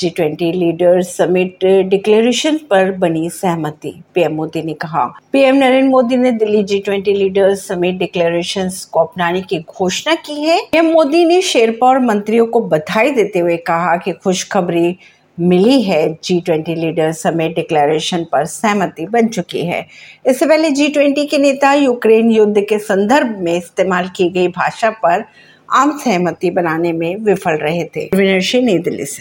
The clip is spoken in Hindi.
G twenty leaders summit declaration पर बनी सहमति पीएम मोदी ने कहा। पीएम नरेंद्र मोदी ने Delhi G twenty leaders summit declaration को अपनाने की घोषणा की है। पीएम मोदी ने शेरपा और मंत्रियों को बधाई देते हुए कहा कि खुशखबरी मिली है। G twenty leader summit declaration पर सहमति बन चुकी है। इससे पहले जी ट्वेंटी के नेता यूक्रेन युद्ध के संदर्भ में इस्तेमाल की गई भाषा पर आम सहमति बनाने में विफल रहे थे। नई दिल्ली से।